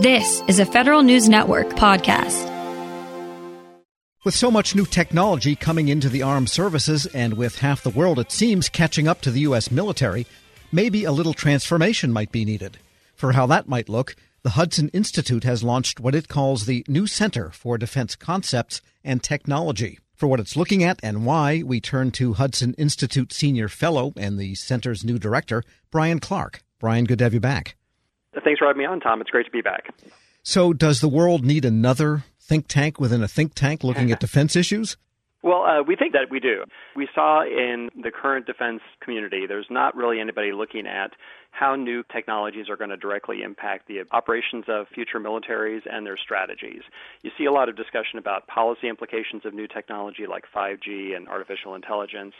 This is a Federal News Network podcast. With so much new technology coming into the armed services and with half the world, it seems, catching up to the U.S. military, maybe a little transformation might be needed. For how that might look, the Hudson Institute has launched what it calls the New Center for Defense Concepts and Technology. For what it's looking at and why, we turn to Hudson Institute Senior Fellow and the center's new director, Bryan Clark. Bryan, good to have you back. Thanks for having me on, Tom. It's great to be back. So, does the world need another think tank within a think tank looking at defense issues? Well, uh, we think that we do. We saw in the current defense community, there's not really anybody looking at how new technologies are going to directly impact the operations of future militaries and their strategies. You see a lot of discussion about policy implications of new technology like 5G and artificial intelligence,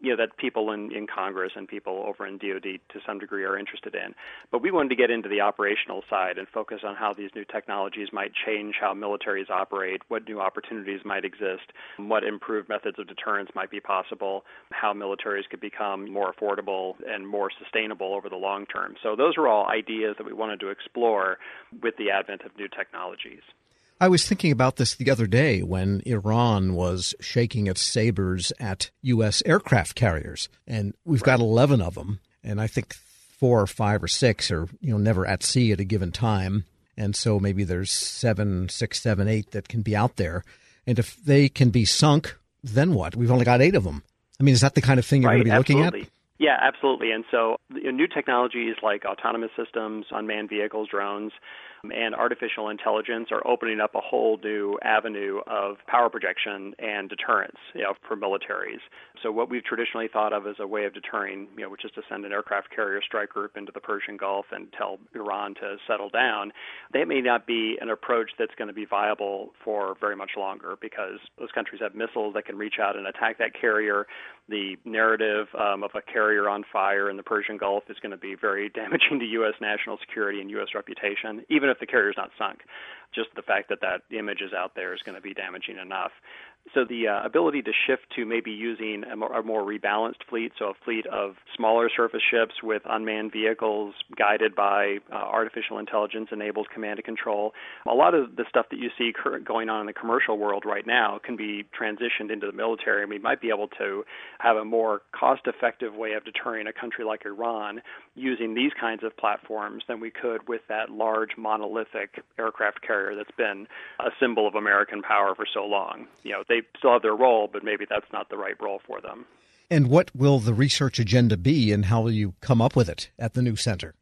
you know, that people in, in Congress and people over in DoD to some degree are interested in. But we wanted to get into the operational side and focus on how these new technologies might change how militaries operate, what new opportunities might exist, what improved methods of deterrence might be possible, how militaries could become more affordable and more sustainable over the long long term. So those are all ideas that we wanted to explore with the advent of new technologies. I was thinking about this the other day when Iran was shaking its sabers at U.S. aircraft carriers, and we've got 11 of them, and I think four or five or six are you know never at sea at a given time, and so maybe there's seven, six, seven, eight that can be out there, and if they can be sunk, then what? We've only got eight of them. I mean, is that the kind of thing you're right, going to be absolutely. looking at? Yeah, absolutely. And so you know, new technologies like autonomous systems, unmanned vehicles, drones, and artificial intelligence are opening up a whole new avenue of power projection and deterrence you know, for militaries. So what we've traditionally thought of as a way of deterring, you know, which is to send an aircraft carrier strike group into the Persian Gulf and tell Iran to settle down, that may not be an approach that's going to be viable for very much longer because those countries have missiles that can reach out and attack that carrier. The narrative um, of a carrier on fire in the Persian Gulf is going to be very damaging to U.S. national security and U.S. reputation, even if the carrier is not sunk. Just the fact that that image is out there is going to be damaging enough. So the uh, ability to shift to maybe using a more, a more, rebalanced fleet, so a fleet of smaller surface ships with unmanned vehicles guided by uh, artificial intelligence enabled command and control. A lot of the stuff that you see going on in the commercial world right now can be transitioned into the military, and we might be able to have a more cost-effective way of deterring a country like Iran using these kinds of platforms than we could with that large monolithic aircraft carrier that's been a symbol of American power for so long. You know, they still have their role, but maybe that's not the right role for them. And what will the research agenda be, and how will you come up with it at the new center?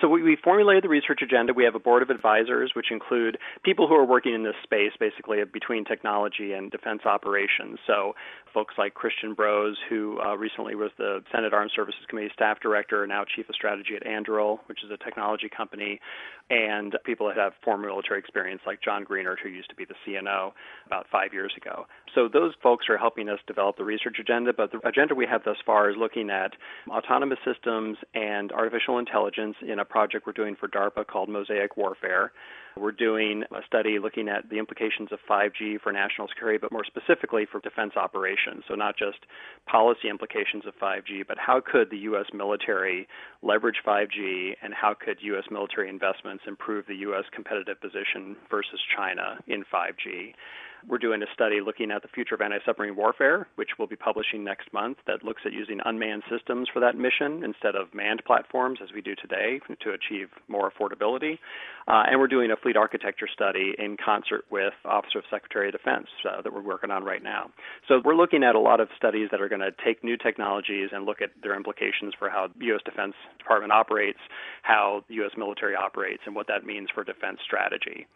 So we, we formulated the research agenda. We have a board of advisors, which include people who are working in this space, basically between technology and defense operations. So folks like Christian Brose, who uh, recently was the Senate Armed Services Committee staff director, and now chief of strategy at Anduril, which is a technology company, and people that have former military experience, like John Greenert, who used to be the CNO about five years ago. So those folks are helping us develop the research agenda. But the agenda we have thus far is looking at autonomous systems and artificial intelligence in a project we're doing for DARPA called Mosaic Warfare. We're doing a study looking at the implications of 5G for national security, but more specifically for defense operations. So, not just policy implications of 5G, but how could the U.S. military leverage 5G and how could U.S. military investments improve the U.S. competitive position versus China in 5G? We're doing a study looking at the future of anti submarine warfare, which we'll be publishing next month, that looks at using unmanned systems for that mission instead of manned platforms as we do today to achieve more affordability. Uh, and we're doing a fleet architecture study in concert with Office of Secretary of Defense uh, that we're working on right now. So we're looking at a lot of studies that are going to take new technologies and look at their implications for how the U.S. Defense Department operates, how the U.S. military operates, and what that means for defense strategy.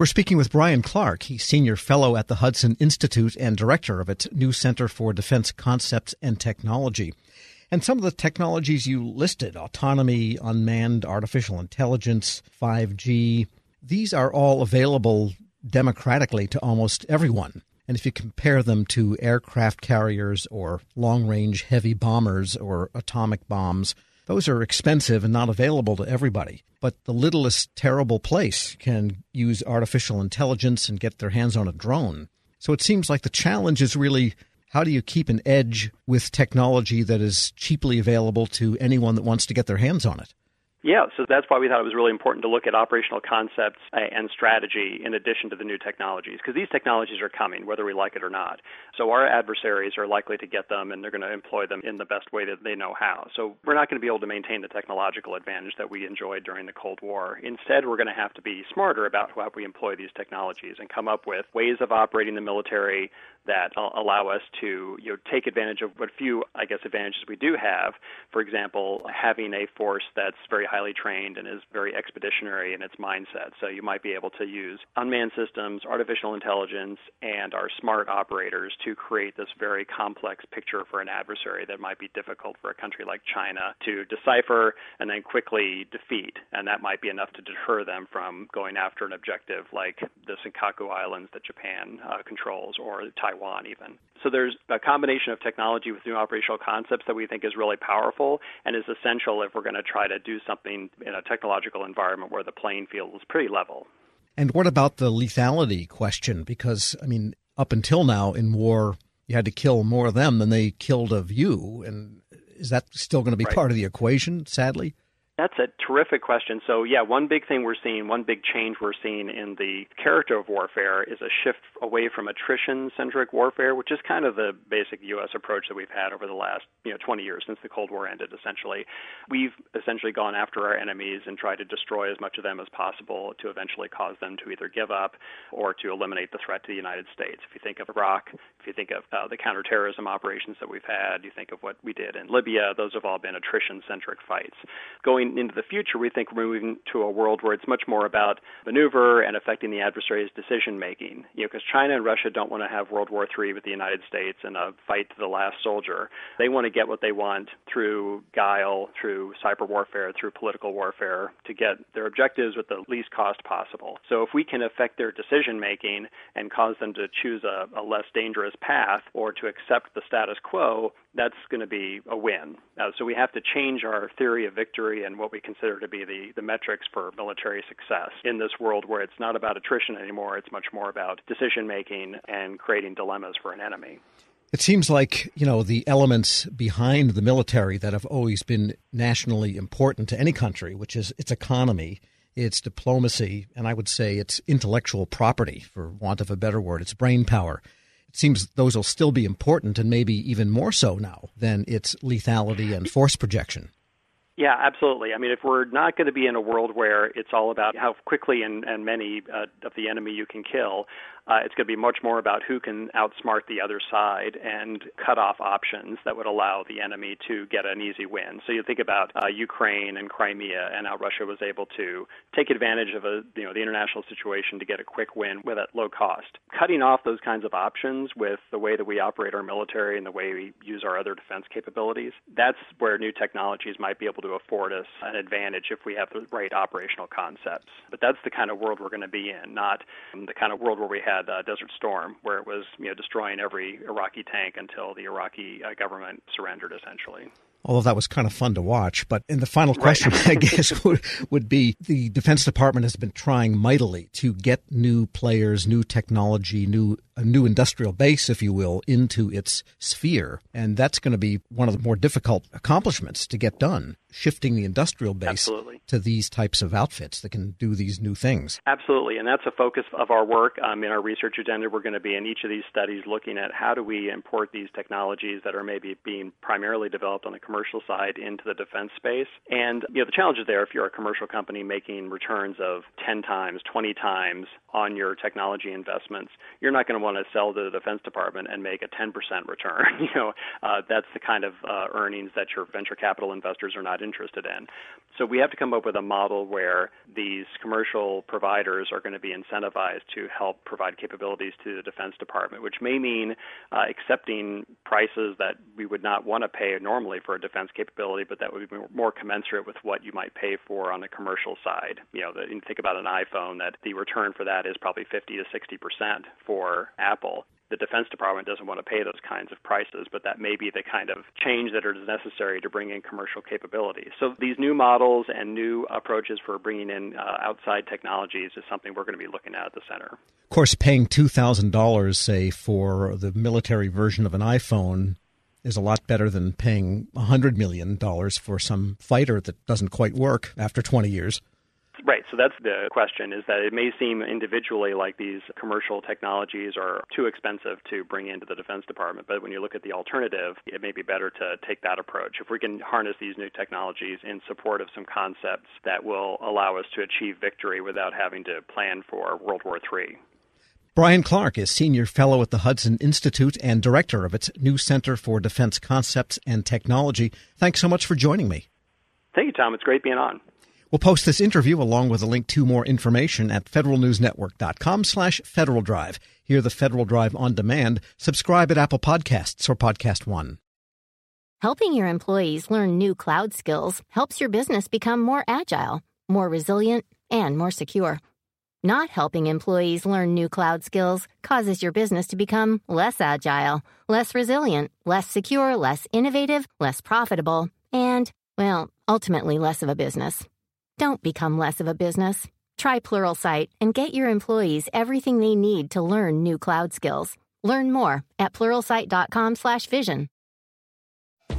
We're speaking with Bryan Clark. He's senior fellow at the Hudson Institute and director of its new Center for Defense Concepts and Technology. And some of the technologies you listed autonomy, unmanned artificial intelligence, 5G these are all available democratically to almost everyone. And if you compare them to aircraft carriers or long range heavy bombers or atomic bombs, those are expensive and not available to everybody. But the littlest terrible place can use artificial intelligence and get their hands on a drone. So it seems like the challenge is really how do you keep an edge with technology that is cheaply available to anyone that wants to get their hands on it? Yeah, so that's why we thought it was really important to look at operational concepts uh, and strategy in addition to the new technologies, because these technologies are coming, whether we like it or not. So our adversaries are likely to get them, and they're going to employ them in the best way that they know how. So we're not going to be able to maintain the technological advantage that we enjoyed during the Cold War. Instead, we're going to have to be smarter about how we employ these technologies and come up with ways of operating the military that allow us to you know, take advantage of what few, I guess, advantages we do have. For example, having a force that's very highly trained and is very expeditionary in its mindset. So you might be able to use unmanned systems, artificial intelligence, and our smart operators to create this very complex picture for an adversary that might be difficult for a country like China to decipher and then quickly defeat. And that might be enough to deter them from going after an objective like the Senkaku Islands that Japan uh, controls or Taiwan, even. So there's a combination of technology with new operational concepts that we think is really powerful and is essential if we're going to try to do something in a technological environment where the playing field is pretty level. And what about the lethality question? Because, I mean, up until now in war, you had to kill more of them than they killed of you. And is that still going to be right. part of the equation, sadly? That's a terrific question. So, yeah, one big thing we're seeing, one big change we're seeing in the character of warfare is a shift away from attrition centric warfare, which is kind of the basic U.S. approach that we've had over the last you know 20 years since the Cold War ended, essentially. We've essentially gone after our enemies and tried to destroy as much of them as possible to eventually cause them to either give up or to eliminate the threat to the United States. If you think of Iraq, if you think of uh, the counterterrorism operations that we've had, you think of what we did in Libya, those have all been attrition centric fights. Going into the future, we think we're moving to a world where it's much more about maneuver and affecting the adversary's decision making. You know, because China and Russia don't want to have World War III with the United States and a fight to the last soldier. They want to get what they want through guile, through cyber warfare, through political warfare to get their objectives with the least cost possible. So if we can affect their decision making and cause them to choose a, a less dangerous path or to accept the status quo, that's going to be a win. Uh, so we have to change our theory of victory and what we consider to be the, the metrics for military success in this world where it's not about attrition anymore, it's much more about decision making and creating dilemmas for an enemy. It seems like, you know, the elements behind the military that have always been nationally important to any country, which is its economy, its diplomacy, and I would say its intellectual property, for want of a better word, its brain power it seems those will still be important and maybe even more so now than its lethality and force projection. Yeah, absolutely. I mean, if we're not going to be in a world where it's all about how quickly and, and many uh, of the enemy you can kill, uh, it's going to be much more about who can outsmart the other side and cut off options that would allow the enemy to get an easy win. So you think about uh, Ukraine and Crimea and how Russia was able to take advantage of a you know the international situation to get a quick win with at low cost. Cutting off those kinds of options with the way that we operate our military and the way we use our other defense capabilities, that's where new technologies might be able to afford us an advantage if we have the right operational concepts. But that's the kind of world we're going to be in, not the kind of world where we had uh, Desert Storm, where it was you know destroying every Iraqi tank until the Iraqi uh, government surrendered, essentially although that was kind of fun to watch. But in the final question, right. I guess, would, would be the Defense Department has been trying mightily to get new players, new technology, new a new industrial base, if you will, into its sphere. And that's going to be one of the more difficult accomplishments to get done, shifting the industrial base Absolutely. to these types of outfits that can do these new things. Absolutely. And that's a focus of our work. Um, in our research agenda, we're going to be in each of these studies looking at how do we import these technologies that are maybe being primarily developed on the commercial side into the defense space. And you know, the challenge is there if you're a commercial company making returns of 10 times, 20 times on your technology investments, you're not going to want to sell to the Defense Department and make a 10% return. you know, uh, that's the kind of uh, earnings that your venture capital investors are not interested in. So we have to come up with a model where these commercial providers are going to be incentivized to help provide capabilities to the Defense Department, which may mean uh, accepting prices that we would not want to pay normally for a defense capability, but that would be more commensurate with what you might pay for on the commercial side. You know, the, you think about an iPhone, that the return for that is probably 50 to 60 percent for Apple the Defense Department doesn't want to pay those kinds of prices, but that may be the kind of change that is necessary to bring in commercial capabilities. So these new models and new approaches for bringing in uh, outside technologies is something we're going to be looking at at the center. Of course, paying $2,000, say, for the military version of an iPhone is a lot better than paying $100 million for some fighter that doesn't quite work after 20 years. Right. So that's the question is that it may seem individually like these commercial technologies are too expensive to bring into the Defense Department. But when you look at the alternative, it may be better to take that approach. If we can harness these new technologies in support of some concepts that will allow us to achieve victory without having to plan for World War III. Bryan Clark is Senior Fellow at the Hudson Institute and Director of its new Center for Defense Concepts and Technology. Thanks so much for joining me. Thank you, Tom. It's great being on. We'll post this interview along with a link to more information at federalnewsnetwork.com slash Federal Drive. Hear the Federal Drive on demand. Subscribe at Apple Podcasts or Podcast One. Helping your employees learn new cloud skills helps your business become more agile, more resilient, and more secure. Not helping employees learn new cloud skills causes your business to become less agile, less resilient, less secure, less innovative, less profitable, and, well, ultimately less of a business. Don't become less of a business. Try Pluralsight and get your employees everything they need to learn new cloud skills. Learn more at pluralsight.com/vision.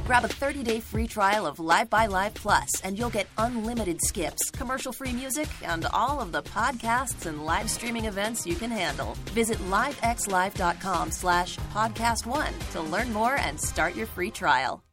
Grab a 30-day free trial of Live by Live Plus, and you'll get unlimited skips, commercial-free music, and all of the podcasts and live streaming events you can handle. Visit livexlive.com slash podcast one to learn more and start your free trial.